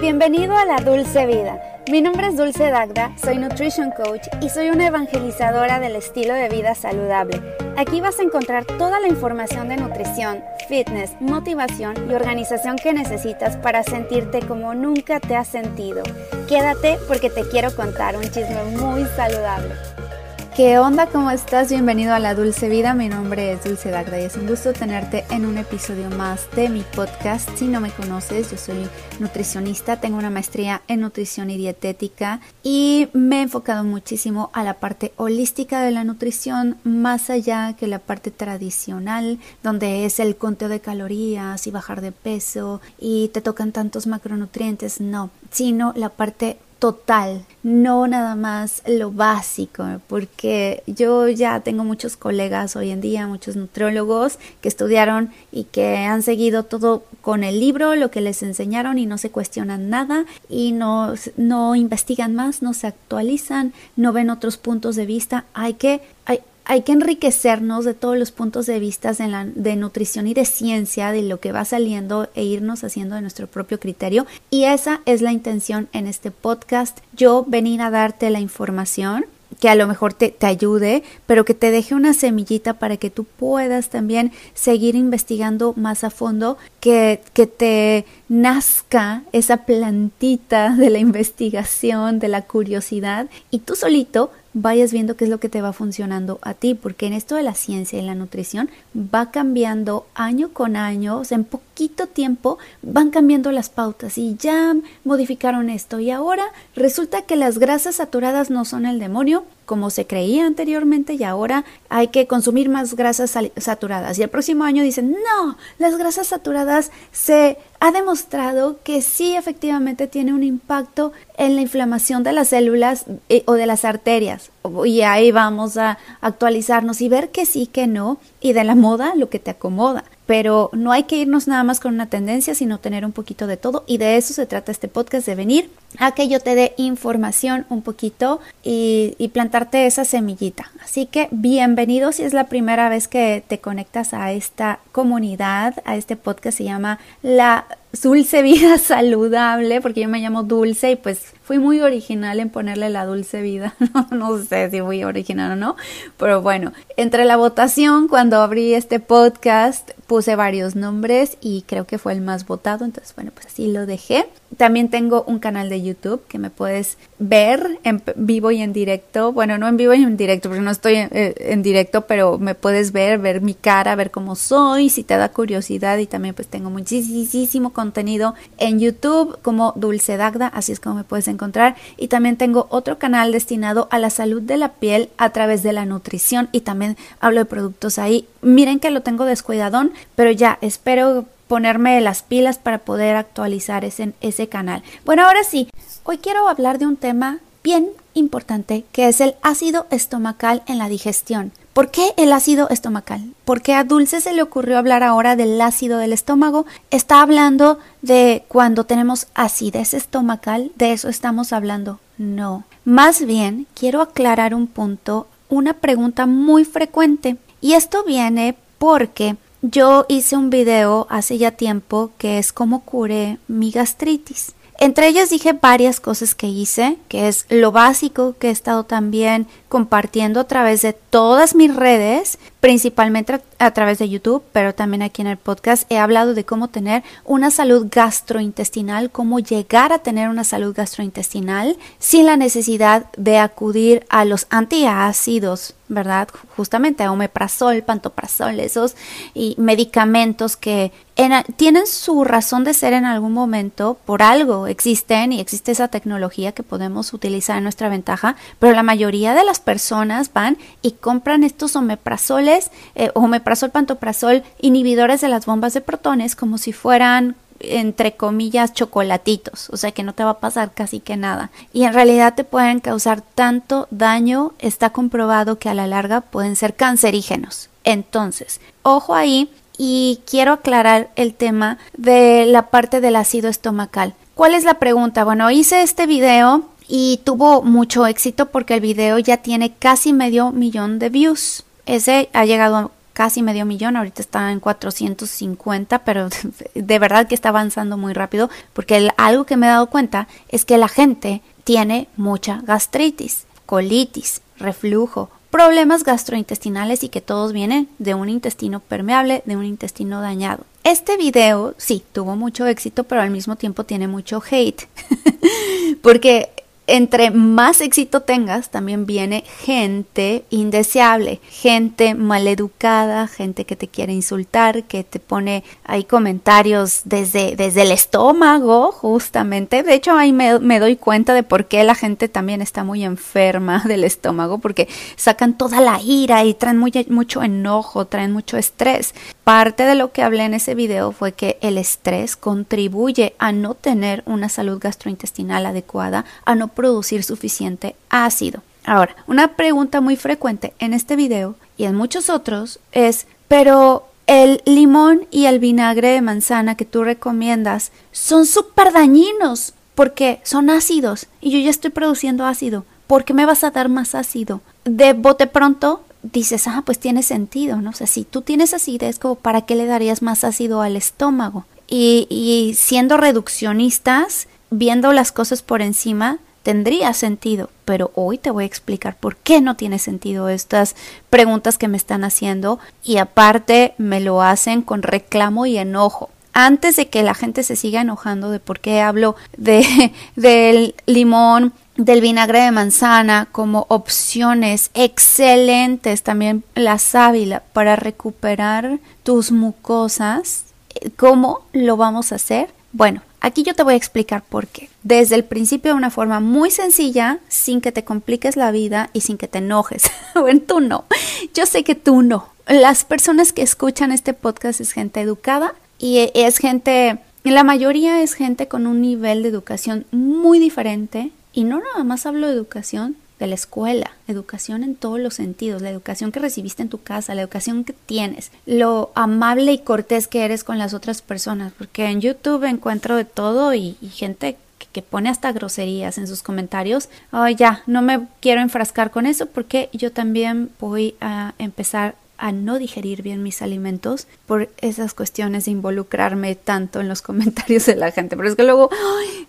Bienvenido a la Dulce Vida. Mi nombre es Dulce Dagda, soy Nutrition Coach y soy una evangelizadora del estilo de vida saludable. Aquí vas a encontrar toda la información de nutrición, fitness, motivación y organización que necesitas para sentirte como nunca te has sentido. Quédate porque te quiero contar un chisme muy saludable. ¿Qué onda? ¿Cómo estás? Bienvenido a La Dulce Vida. Mi nombre es Dulce Dagda y es un gusto tenerte en un episodio más de mi podcast. Si no me conoces, yo soy nutricionista, tengo una maestría en nutrición y dietética y me he enfocado muchísimo a la parte holística de la nutrición, más allá que la parte tradicional, donde es el conteo de calorías y bajar de peso y te tocan tantos macronutrientes, no, sino la parte total, no nada más lo básico, porque yo ya tengo muchos colegas hoy en día, muchos nutriólogos que estudiaron y que han seguido todo con el libro, lo que les enseñaron y no se cuestionan nada y no, no investigan más, no se actualizan, no ven otros puntos de vista. Hay que, hay, hay que enriquecernos de todos los puntos de vista de, nutrición y de ciencia, de lo que va saliendo e irnos haciendo de nuestro propio criterio. Y esa es la intención en este podcast. Yo venir a darte la información que a lo mejor te, te, ayude, pero que te deje una semillita para que tú puedas también seguir investigando más a fondo, que, que te nazca esa plantita de la investigación, de la curiosidad, y tú solito vayas viendo qué es lo que te va funcionando a ti, porque en esto de la ciencia y la nutrición va cambiando año con año, o sea, en poquito tiempo van cambiando las pautas y ya modificaron esto. Y ahora resulta que las grasas saturadas no son el demonio como se creía anteriormente y ahora hay que consumir más grasas saturadas y el próximo año dicen no, las grasas saturadas se ha demostrado que sí efectivamente tiene un impacto en la inflamación de las células eh, o de las arterias. Y ahí vamos a actualizarnos y ver que sí, que no, y de la moda lo que te acomoda pero no hay que irnos nada más con una tendencia, sino tener un poquito de todo y de eso se trata este podcast, de venir a que yo te dé información un poquito y, plantarte esa semillita. Así que bienvenido si es la primera vez que te conectas a esta comunidad, a este podcast se llama La Dulce Vida Saludable, porque yo me llamo Dulce y pues fui muy original en ponerle la dulce vida. No, sé si fui original o no, pero bueno, entre la votación, cuando abrí este podcast, puse varios nombres y creo que fue el más votado, entonces bueno, pues así lo dejé. También tengo un canal de YouTube que me puedes ver en vivo y en directo. Bueno, no en vivo y en directo, porque no estoy en, eh, en, directo, pero me puedes ver, ver mi cara, ver cómo soy, si te da curiosidad. Y también pues tengo muchísimo contenido en YouTube como Dulce Dagda, así es como me puedes encontrar. Y también tengo otro canal destinado a la salud de la piel a través de la nutrición y también hablo de productos ahí. Miren que lo tengo descuidadón, pero ya espero ponerme las pilas para poder actualizar ese, ese canal. Bueno, ahora sí, hoy quiero hablar de un tema bien importante que es el ácido estomacal en la digestión. ¿Por qué el ácido estomacal? Porque a Dulce se le ocurrió hablar ahora del ácido del estómago. Está hablando de cuando tenemos acidez estomacal, de eso estamos hablando. No. Más bien, quiero aclarar un punto, una pregunta muy frecuente. Y esto viene porque yo hice un video hace ya tiempo que es cómo curé mi gastritis. Entre ellas dije varias cosas que hice, que es lo básico que he estado también compartiendo a través de todas mis redes, principalmente a través de YouTube, pero también aquí en el podcast he hablado de cómo tener una salud gastrointestinal, cómo llegar a tener una salud gastrointestinal sin la necesidad de acudir a los antiácidos, ¿verdad? Justamente a omeprazol, pantoprazol, esos y medicamentos que tienen su razón de ser en algún momento, por algo existen y existe esa tecnología que podemos utilizar en nuestra ventaja, pero la mayoría de las personas van y compran estos omeprazoles, eh, omeprazol, pantoprazol, inhibidores de las bombas de protones como si fueran entre comillas chocolatitos, o sea que no te va a pasar casi que nada. Y en realidad te pueden causar tanto daño, está comprobado que a la larga pueden ser cancerígenos. Entonces, ojo ahí y quiero aclarar el tema de la parte del ácido estomacal. ¿Cuál es la pregunta? Bueno, hice este video y tuvo mucho éxito porque el video ya tiene casi medio millón de views. Ese ha llegado casi medio millón, ahorita está en 450, pero de verdad que está avanzando muy rápido, porque algo que me he dado cuenta es que la gente tiene mucha gastritis, colitis, reflujo, problemas gastrointestinales y que todos vienen de un intestino permeable, de un intestino dañado. Este video sí tuvo mucho éxito, pero al mismo tiempo tiene mucho hate, porque entre más éxito tengas, también viene gente indeseable, gente maleducada, gente que te quiere insultar, que te pone ahí comentarios desde, desde el estómago, justamente. De hecho, ahí me, me doy cuenta de por qué la gente también está muy enferma del estómago, porque sacan toda la ira y traen mucho enojo, traen mucho estrés. Parte de lo que hablé en ese video fue que el estrés contribuye a no tener una salud gastrointestinal adecuada, a no producir suficiente ácido. Ahora, una pregunta muy frecuente en este video y en muchos otros es, pero el limón y el vinagre de manzana que tú recomiendas son súper dañinos porque son ácidos y yo ya estoy produciendo ácido. ¿Por qué me vas a dar más ácido? De bote pronto dices, ah, pues tiene sentido, ¿no? O si tú tienes acidez, como para qué le darías más ácido al estómago. Y siendo reduccionistas, viendo las cosas por encima, tendría sentido, pero hoy te voy a explicar por qué no tiene sentido estas preguntas que me están haciendo y aparte me lo hacen con reclamo y enojo. Antes de que la gente se siga enojando de por qué hablo de del limón, del vinagre de manzana como opciones excelentes, también la sábila para recuperar tus mucosas, ¿cómo lo vamos a hacer? Bueno, Aquí yo te voy a explicar por qué. Desde el principio de una forma muy sencilla, sin que te compliques la vida y sin que te enojes. bueno, tú no. Yo sé que tú no. Las personas que escuchan este podcast es gente educada y es gente, la mayoría es gente con un nivel de educación muy diferente. Y no nada más hablo de educación, de la escuela, educación en todos los sentidos, la educación que recibiste en tu casa, la educación que tienes, lo amable y cortés que eres con las otras personas, porque en YouTube encuentro de todo y, gente que, pone hasta groserías en sus comentarios. Ay, ya, no me quiero enfrascar con eso porque yo también voy a empezar a no digerir bien mis alimentos por esas cuestiones de involucrarme tanto en los comentarios de la gente. Pero es que luego,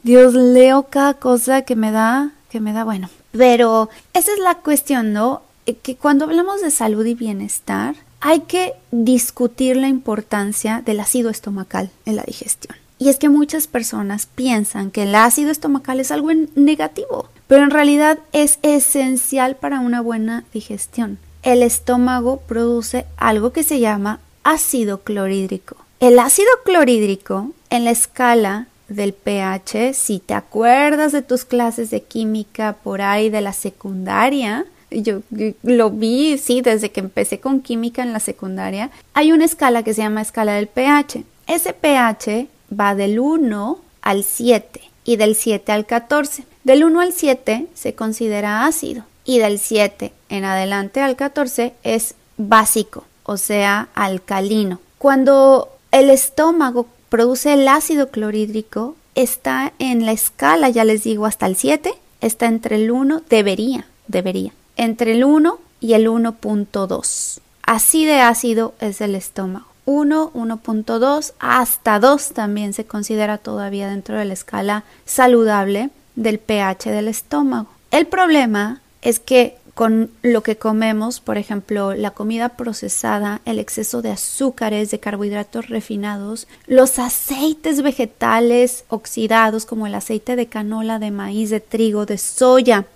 Dios, leo cada cosa que me da, que me da, bueno, pero esa es la cuestión, ¿no? Eh, que cuando hablamos de salud y bienestar, hay que discutir la importancia del ácido estomacal en la digestión. Y es que muchas personas piensan que el ácido estomacal es algo negativo, pero en realidad es esencial para una buena digestión. El estómago produce algo que se llama ácido clorhídrico. El ácido clorhídrico en la escala del pH, si te acuerdas de tus clases de química por ahí de la secundaria, yo, lo vi, sí, desde que empecé con química en la secundaria, hay una escala que se llama escala del pH. Ese pH va del 1 al 7 y del 7 al 14. Del 1 al 7 se considera ácido y del 7 en adelante al 14 es básico, o sea, alcalino. Cuando el estómago produce el ácido clorhídrico, está en la escala, ya les digo, hasta el 7, está entre el 1, debería, debería, entre el 1 y el 1.2. Así de ácido es el estómago. 1, 1.2, hasta 2 también se considera todavía dentro de la escala saludable del pH del estómago. El problema es que con lo que comemos, por ejemplo, la comida procesada, el exceso de azúcares, de carbohidratos refinados, los aceites vegetales oxidados como el aceite de canola, de maíz, de trigo, de soya,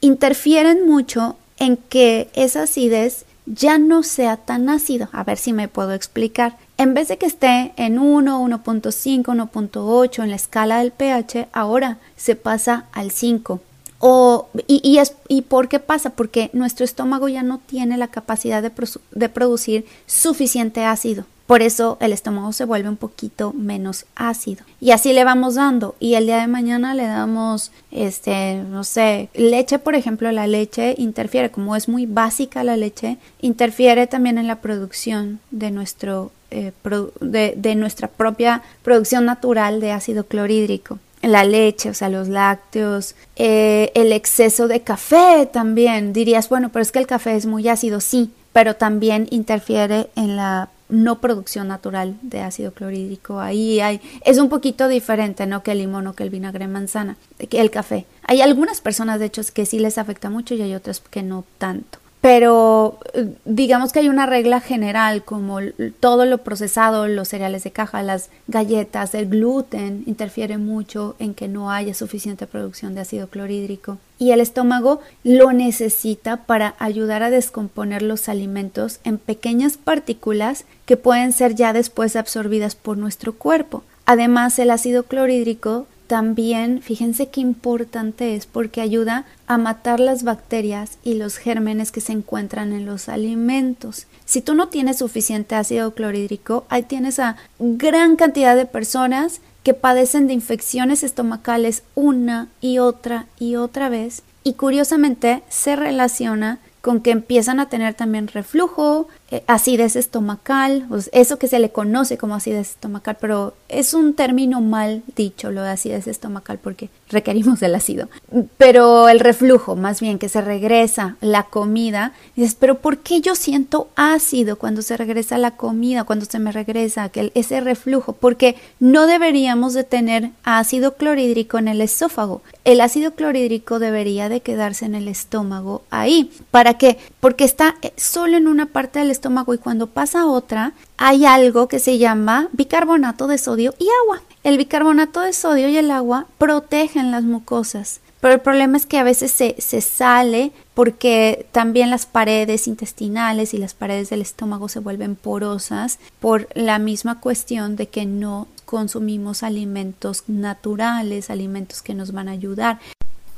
interfieren mucho en que esa acidez ya no sea tan ácido. A ver si me puedo explicar. En vez de que esté en 1, 1.5, 1.8 en la escala del pH, ahora se pasa al 5 o, y, es, ¿Y por qué pasa? Porque nuestro estómago ya no tiene la capacidad de, producir suficiente ácido. Por eso el estómago se vuelve un poquito menos ácido. Y así le vamos dando. Y el día de mañana le damos, este, no sé, leche, por ejemplo, la leche interfiere, como es muy básica la leche, interfiere también en la producción de nuestro eh, de, nuestra propia producción natural de ácido clorhídrico la leche, o sea, los lácteos, eh, el exceso de café también. Dirías, bueno, pero es que el café es muy ácido, sí, pero también interfiere en la no producción natural de ácido clorhídrico. Ahí hay, es un poquito diferente, ¿no? Que el limón o que el vinagre manzana, que el café. Hay algunas personas, de hecho, que sí les afecta mucho y hay otras que no tanto pero eh, digamos que hay una regla general como todo lo procesado, los cereales de caja, las galletas, el gluten interfiere mucho en que no haya suficiente producción de ácido clorhídrico y el estómago lo necesita para ayudar a descomponer los alimentos en pequeñas partículas que pueden ser ya después absorbidas por nuestro cuerpo. Además, el ácido clorhídrico también, fíjense qué importante es porque ayuda a matar las bacterias y los gérmenes que se encuentran en los alimentos. Si tú no tienes suficiente ácido clorhídrico, ahí tienes a gran cantidad de personas que padecen de infecciones estomacales una y otra y otra vez y curiosamente se relaciona con que empiezan a tener también reflujo, acidez estomacal, eso que se le conoce como acidez estomacal, pero es un término mal dicho lo de acidez estomacal porque requerimos del ácido. Pero el reflujo, más bien que se regresa la comida, dices, pero ¿por qué yo siento ácido cuando se regresa la comida, cuando se me regresa aquel, ese reflujo? Porque no deberíamos de tener ácido clorhídrico en el esófago. El ácido clorhídrico debería de quedarse en el estómago ahí. ¿Para qué? Porque está solo en una parte del estómago y cuando pasa otra hay algo que se llama bicarbonato de sodio y agua. El bicarbonato de sodio y el agua protegen las mucosas. Pero el problema es que a veces se, se, sale porque también las paredes intestinales y las paredes del estómago se vuelven porosas por la misma cuestión de que no consumimos alimentos naturales, alimentos que nos van a ayudar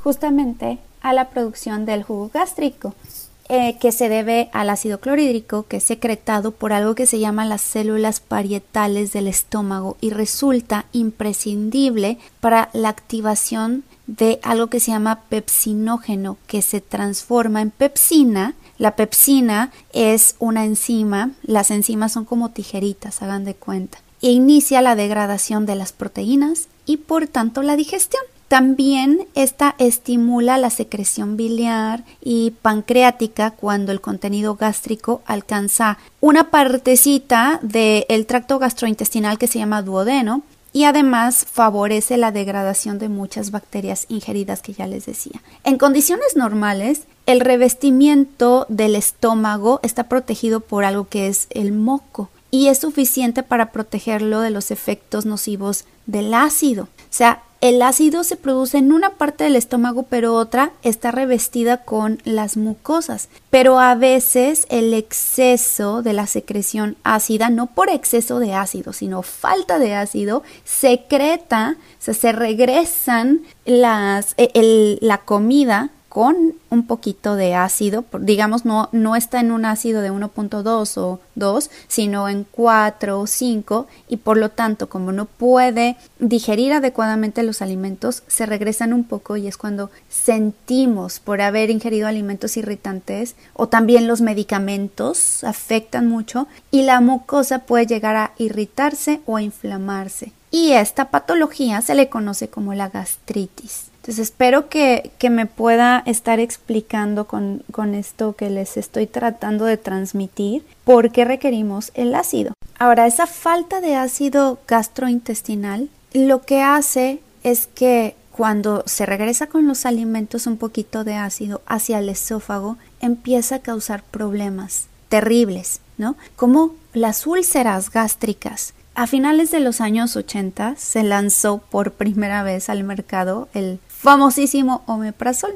justamente a la producción del jugo gástrico. Eh, que se debe al ácido clorhídrico que es secretado por algo que se llama las células parietales del estómago y resulta imprescindible para la activación de algo que se llama pepsinógeno que se transforma en pepsina. La pepsina es una enzima, las enzimas son como tijeritas, hagan de cuenta, e inicia la degradación de las proteínas y por tanto la digestión. También esta estimula la secreción biliar y pancreática cuando el contenido gástrico alcanza una partecita del tracto gastrointestinal que se llama duodeno y además favorece la degradación de muchas bacterias ingeridas que ya les decía. En condiciones normales, el revestimiento del estómago está protegido por algo que es el moco y es suficiente para protegerlo de los efectos nocivos del ácido. O sea, el ácido se produce en una parte del estómago, pero otra está revestida con las mucosas. Pero a veces el exceso de la secreción ácida, no por exceso de ácido, sino falta de ácido, secreta, o sea, se regresan las, e, la comida con un poquito de ácido, digamos no, no está en un ácido de 1.2 o 2, sino en 4 o 5 y por lo tanto como no puede digerir adecuadamente los alimentos, se regresan un poco y es cuando sentimos por haber ingerido alimentos irritantes o también los medicamentos afectan mucho y la mucosa puede llegar a irritarse o a inflamarse. Y esta patología se le conoce como la gastritis. Entonces espero que, me pueda estar explicando con, con, esto que les estoy tratando de transmitir por qué requerimos el ácido. Ahora, esa falta de ácido gastrointestinal lo que hace es que cuando se regresa con los alimentos un poquito de ácido hacia el esófago, empieza a causar problemas terribles, ¿no? Como las úlceras gástricas. A finales de los años 80 se lanzó por primera vez al mercado el famosísimo omeprazol,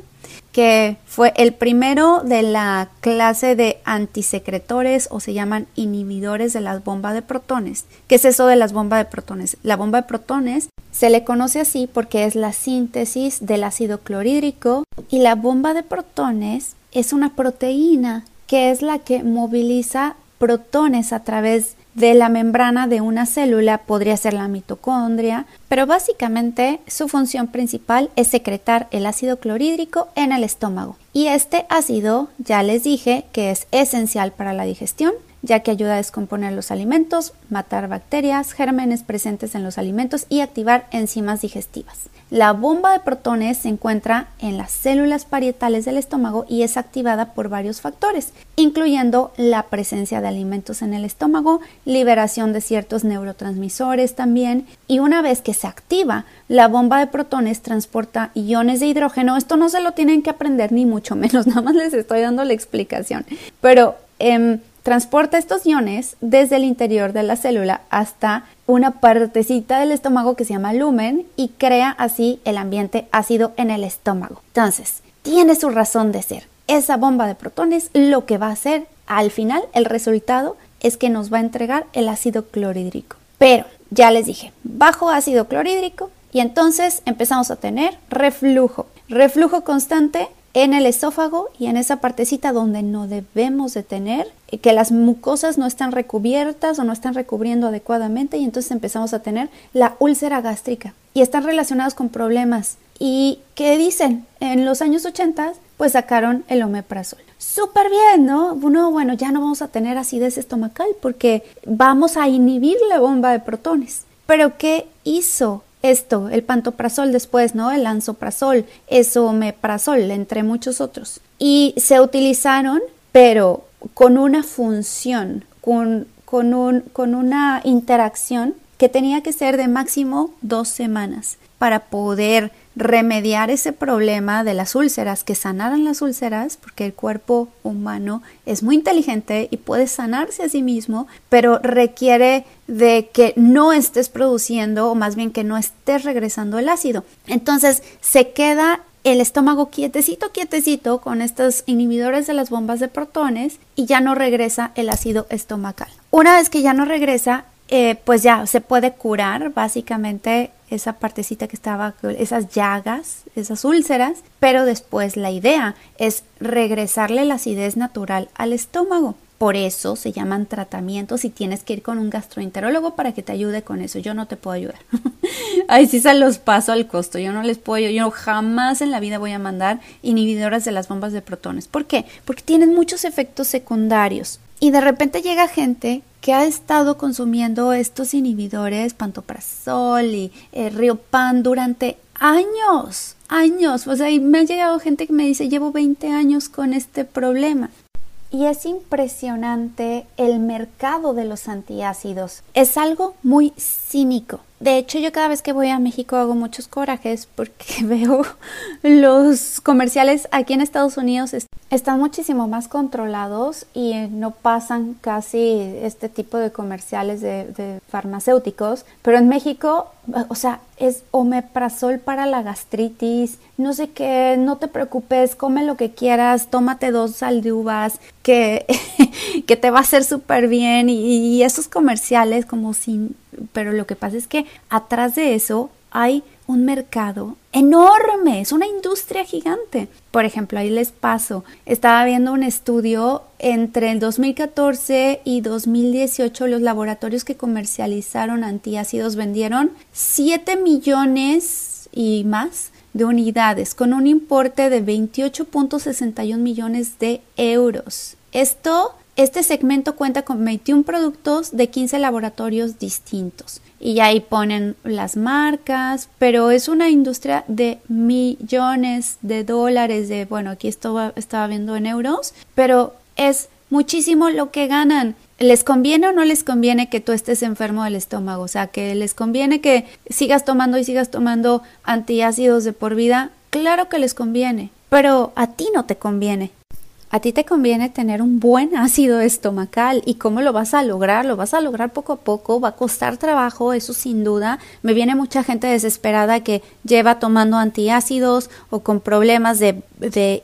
que fue el primero de la clase de antisecretores o se llaman inhibidores de la bomba de protones. ¿Qué es eso de las bombas de protones? La bomba de protones se le conoce así porque es la síntesis del ácido clorhídrico y la bomba de protones es una proteína que es la que moviliza protones a través de la membrana de una célula podría ser la mitocondria, pero básicamente su función principal es secretar el ácido clorhídrico en el estómago. Y este ácido, ya les dije, que es esencial para la digestión, ya que ayuda a descomponer los alimentos, matar bacterias, gérmenes presentes en los alimentos y activar enzimas digestivas. La bomba de protones se encuentra en las células parietales del estómago y es activada por varios factores, incluyendo la presencia de alimentos en el estómago, liberación de ciertos neurotransmisores también, y una vez que se activa, la bomba de protones transporta iones de hidrógeno. Esto no se lo tienen que aprender ni mucho menos, nada más les estoy dando la explicación. Pero em, transporta estos iones desde el interior de la célula hasta una partecita del estómago que se llama lumen y crea así el ambiente ácido en el estómago. Entonces, tiene su razón de ser. Esa bomba de protones lo que va a hacer al final, el resultado es que nos va a entregar el ácido clorhídrico. Pero, ya les dije, bajo ácido clorhídrico y entonces empezamos a tener reflujo. Reflujo constante en el esófago y en esa partecita donde no debemos de tener, eh, que las mucosas no están recubiertas o no están recubriendo adecuadamente y entonces empezamos a tener la úlcera gástrica y están relacionados con problemas. ¿Y qué dicen? En los años 80 pues sacaron el omeprazol. Súper bien, ¿no? Bueno, bueno, ya no vamos a tener acidez estomacal porque vamos a inhibir la bomba de protones. Pero ¿qué hizo esto, el pantoprazol después, ¿no? El ansoprazol, esomeprazol, entre muchos otros. Y se utilizaron, pero con una función, con, con, un, con una interacción que tenía que ser de máximo dos semanas para poder remediar ese problema de las úlceras, que sanaran las úlceras, porque el cuerpo humano es muy inteligente y puede sanarse a sí mismo, pero requiere de que no estés produciendo o más bien que no estés regresando el ácido. Entonces se queda el estómago quietecito, quietecito con estos inhibidores de las bombas de protones y ya no regresa el ácido estomacal. Una vez que ya no regresa, eh, pues ya se puede curar básicamente esa partecita que estaba, esas llagas, esas úlceras, pero después la idea es regresarle la acidez natural al estómago. Por eso se llaman tratamientos y tienes que ir con un gastroenterólogo para que te ayude con eso. Yo no te puedo ayudar. Ahí sí se los paso al costo. Yo no les puedo, yo jamás en la vida voy a mandar inhibidoras de las bombas de protones. ¿Por qué? Porque tienen muchos efectos secundarios. Y de repente llega gente que ha estado consumiendo estos inhibidores, pantoprazol y eh, riopan durante años, años. O sea, y me ha llegado gente que me dice, llevo 20 años con este problema. Y es impresionante el mercado de los antiácidos. Es algo muy cínico. De hecho, yo cada vez que voy a México hago muchos corajes porque veo los comerciales aquí en Estados Unidos están muchísimo más controlados y no pasan casi este tipo de comerciales de, farmacéuticos. Pero en México, o sea, es omeprazol para la gastritis, no sé qué, no te preocupes, come lo que quieras, tómate dos sal que, que te va a hacer súper bien. Y, y esos comerciales como sin... Pero lo que pasa es que atrás de eso hay un mercado enorme, es una industria gigante. Por ejemplo, ahí les paso, estaba viendo un estudio entre el 2014 y 2018 los laboratorios que comercializaron antiácidos vendieron 7 millones y más de unidades con un importe de 28.61 millones de euros. Esto este segmento cuenta con 21 productos de 15 laboratorios distintos y ahí ponen las marcas, pero es una industria de millones de dólares, de, bueno, aquí estaba, estaba viendo en euros, pero es muchísimo lo que ganan. ¿Les conviene o no les conviene que tú estés enfermo del estómago? O sea, que les conviene que sigas tomando y sigas tomando antiácidos de por vida. Claro que les conviene, pero a ti no te conviene. A ti te conviene tener un buen ácido estomacal y cómo lo vas a lograr, lo vas a lograr poco a poco, va a costar trabajo, eso sin duda. Me viene mucha gente desesperada que lleva tomando antiácidos o con problemas de, de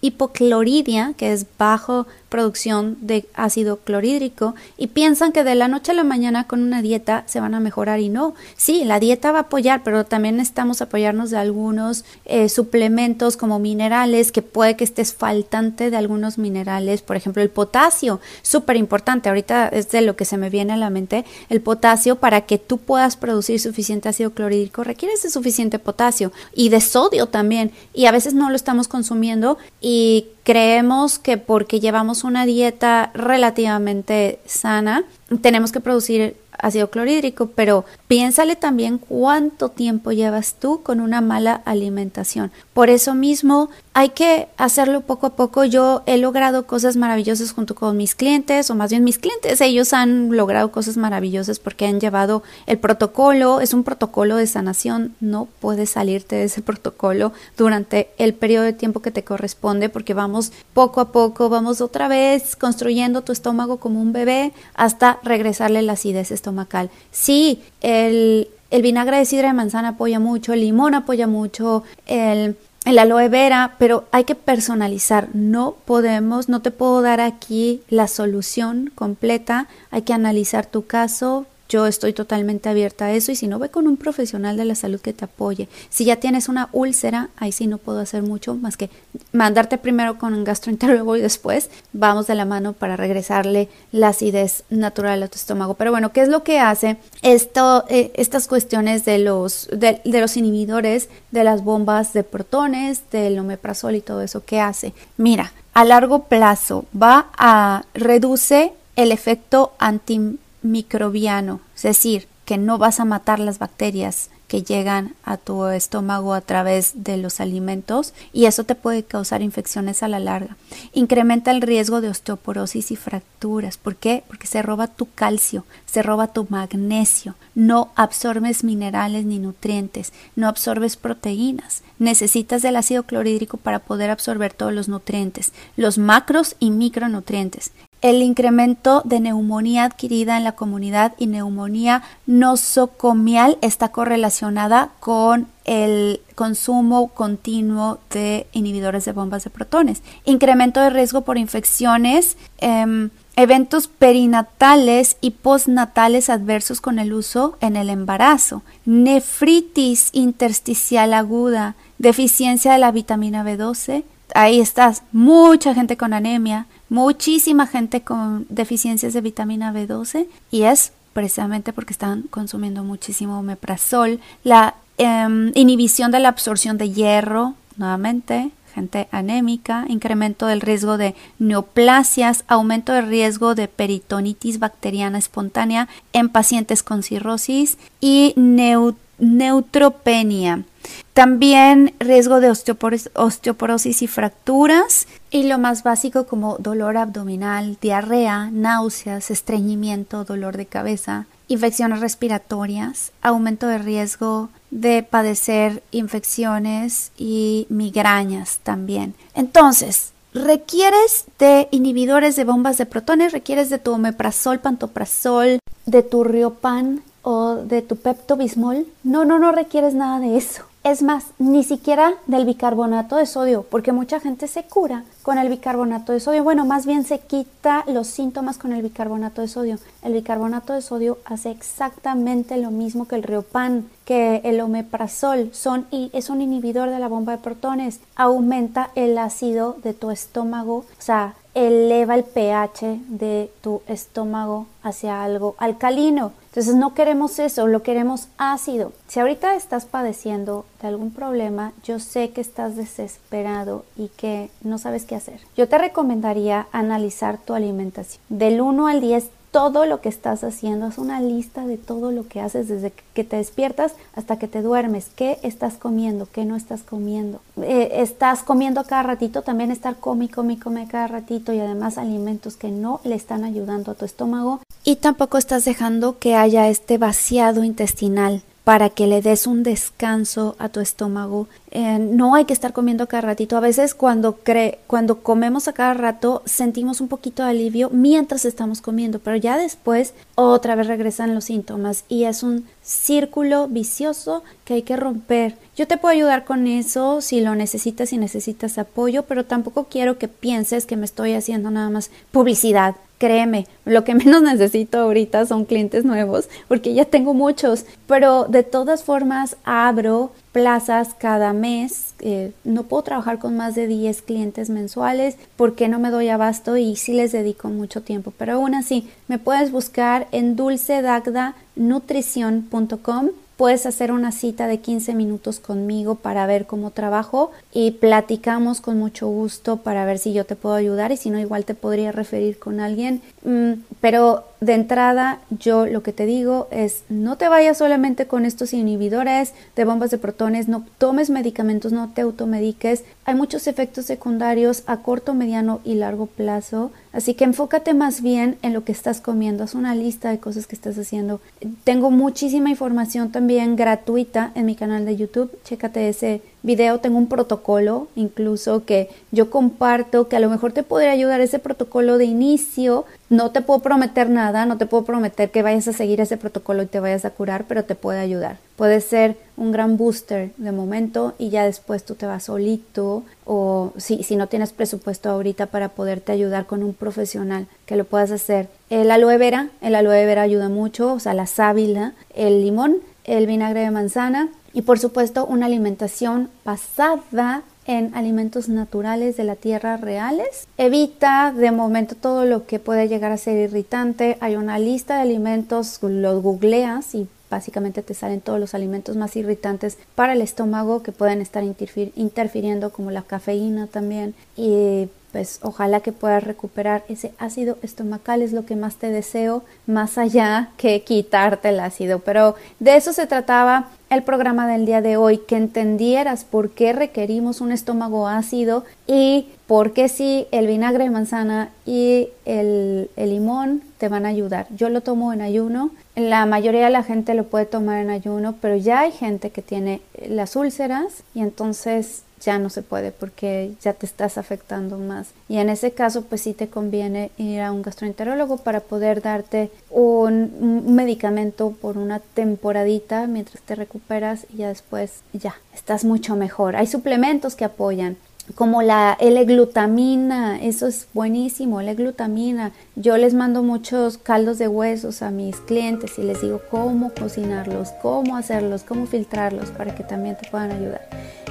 hipocloridia, que es bajo producción de ácido clorhídrico y piensan que de la noche a la mañana con una dieta se van a mejorar y no. Sí, la dieta va a apoyar, pero también necesitamos apoyarnos de algunos eh, suplementos como minerales, que puede que estés faltante de algunos minerales, por ejemplo el potasio, súper importante, ahorita es de lo que se me viene a la mente, el potasio para que tú puedas producir suficiente ácido clorhídrico requieres de suficiente potasio y de sodio también. Y a veces no lo estamos consumiendo y creemos que porque llevamos una dieta relativamente sana, tenemos que producir ácido clorhídrico, pero piénsale también cuánto tiempo llevas tú con una mala alimentación. Por eso mismo hay que hacerlo poco a poco. Yo he logrado cosas maravillosas junto con mis clientes, o más bien mis clientes, ellos han logrado cosas maravillosas porque han llevado el protocolo, es un protocolo de sanación, no puedes salirte de ese protocolo durante el periodo de tiempo que te corresponde porque vamos poco a poco, vamos otra vez construyendo tu estómago como un bebé hasta regresarle la acidez estomacal. Sí, el, el vinagre de sidra de manzana apoya mucho, el limón apoya mucho, el el aloe vera, pero hay que personalizar. No podemos, no te puedo dar aquí la solución completa. Hay que analizar tu caso, yo estoy totalmente abierta a eso y si no, ve con un profesional de la salud que te apoye. Si ya tienes una úlcera, ahí sí no puedo hacer mucho más que mandarte primero con un gastroenterólogo y después vamos de la mano para regresarle la acidez natural a tu estómago. Pero bueno, ¿qué es lo que hace esto, eh, estas cuestiones de los, de, los inhibidores de las bombas de protones, del omeprazol y todo eso? ¿Qué hace? Mira, a largo plazo va a reduce el efecto anti microbiano, es decir, que no vas a matar las bacterias que llegan a tu estómago a través de los alimentos y eso te puede causar infecciones a la larga. Incrementa el riesgo de osteoporosis y fracturas. ¿Por qué? Porque se roba tu calcio, se roba tu magnesio, no absorbes minerales ni nutrientes, no absorbes proteínas. Necesitas del ácido clorhídrico para poder absorber todos los nutrientes, los macros y micronutrientes el incremento de neumonía adquirida en la comunidad y neumonía nosocomial está correlacionada con el consumo continuo de inhibidores de bombas de protones. Incremento de riesgo por infecciones, em, eventos perinatales y postnatales adversos con el uso en el embarazo, nefritis intersticial aguda, deficiencia de la vitamina B12, ahí estás, mucha gente con anemia, muchísima gente con deficiencias de vitamina B12 y es precisamente porque están consumiendo muchísimo omeprazol, la em, inhibición de la absorción de hierro, nuevamente, gente anémica, incremento del riesgo de neoplasias, aumento del riesgo de peritonitis bacteriana espontánea en pacientes con cirrosis y neutropenia. También riesgo de osteoporosis, y fracturas y lo más básico como dolor abdominal, diarrea, náuseas, estreñimiento, dolor de cabeza, infecciones respiratorias, aumento de riesgo de padecer infecciones y migrañas también. Entonces, requieres de inhibidores de bombas de protones, requieres de tu omeprazol, pantoprazol, de tu riopan o de tu pepto bismol. No, no, no requieres nada de eso. Es más, ni siquiera del bicarbonato de sodio, porque mucha gente se cura con el bicarbonato de sodio. Bueno, más bien se quita los síntomas con el bicarbonato de sodio. El bicarbonato de sodio hace exactamente lo mismo que el riopan, que el omeprazol. Son, y es un inhibidor de la bomba de protones. Aumenta el ácido de tu estómago, o sea, eleva el pH de tu estómago hacia algo alcalino. Entonces no queremos eso, lo queremos ácido. Si ahorita estás padeciendo de algún problema, yo sé que estás desesperado y que no sabes qué hacer. Yo te recomendaría analizar tu alimentación. Del 1 al 10 todo lo que estás haciendo, haz una lista de todo lo que haces desde que te despiertas hasta que te duermes, qué estás comiendo, qué no estás comiendo. Eh, estás comiendo cada ratito, también estar come, come, come cada ratito y además alimentos que no le están ayudando a tu estómago. Y tampoco estás dejando que haya este vaciado intestinal para que le des un descanso a tu estómago. Eh, no hay que estar comiendo cada ratito. A veces cuando, cuando comemos a cada rato sentimos un poquito de alivio mientras estamos comiendo, pero ya después otra vez regresan los síntomas y es un círculo vicioso que hay que romper. Yo te puedo ayudar con eso si lo necesitas y necesitas apoyo, pero tampoco quiero que pienses que me estoy haciendo nada más publicidad. Créeme, lo que menos necesito ahorita son clientes nuevos, porque ya tengo muchos, pero de todas formas abro plazas cada mes. Eh, no puedo trabajar con más de 10 clientes mensuales porque no me doy abasto y sí les dedico mucho tiempo. Pero aún así, me puedes buscar en dulcedagdanutrición.com puedes hacer una cita de 15 minutos conmigo para ver cómo trabajo y platicamos con mucho gusto para ver si yo te puedo ayudar y si no igual te podría referir con alguien. Mm, pero de entrada yo lo que te digo es no te vayas solamente con estos inhibidores de bombas de protones, no tomes medicamentos, no te automediques. Hay muchos efectos secundarios a corto, mediano y largo plazo, así que enfócate más bien en lo que estás comiendo, haz una lista de cosas que estás haciendo. Tengo muchísima información también gratuita en mi canal de YouTube, chécate ese video, tengo un protocolo incluso que yo comparto que a lo mejor te podría ayudar ese protocolo de inicio. No te puedo prometer nada, no te puedo prometer que vayas a seguir ese protocolo y te vayas a curar, pero te puede ayudar. Puede ser un gran booster de momento y ya después tú te vas solito o si, si no tienes presupuesto ahorita para poderte ayudar con un profesional que lo puedas hacer. El aloe vera, el aloe vera ayuda mucho, o sea, la sábila, el limón, el vinagre de manzana, y por supuesto una alimentación basada en alimentos naturales de la tierra reales. Evita de momento todo lo que puede llegar a ser irritante. Hay una lista de alimentos, los googleas y básicamente te salen todos los alimentos más irritantes para el estómago que pueden estar interfiriendo como la cafeína también y pues ojalá que puedas recuperar ese ácido estomacal es lo que más te deseo más allá que quitarte el ácido pero de eso se trataba el programa del día de hoy que entendieras por qué requerimos un estómago ácido y por qué si el vinagre de manzana y el, el limón te van a ayudar. Yo lo tomo en ayuno. La mayoría de la gente lo puede tomar en ayuno pero ya hay gente que tiene las úlceras y entonces ya no se puede porque ya te estás afectando más. Y en ese caso, pues sí te conviene ir a un gastroenterólogo para poder darte un, medicamento por una temporadita mientras te recuperas y ya después ya estás mucho mejor. Hay suplementos que apoyan como la L-glutamina, eso es buenísimo, L-glutamina. Yo les mando muchos caldos de huesos a mis clientes y les digo cómo cocinarlos, cómo hacerlos, cómo filtrarlos para que también te puedan ayudar.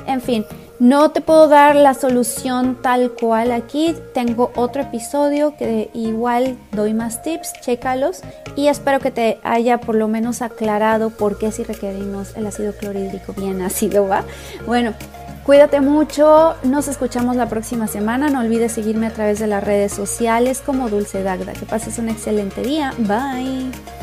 En fin, no te puedo dar la solución tal cual aquí. Tengo otro episodio que igual doy más tips, chécalos y espero que te haya por lo menos aclarado por qué si requerimos el ácido clorhídrico bien ácido, ¿va? Bueno, cuídate mucho, nos escuchamos la próxima semana. No olvides seguirme a través de las redes sociales como Dulce Dagda. Que pases un excelente día. Bye.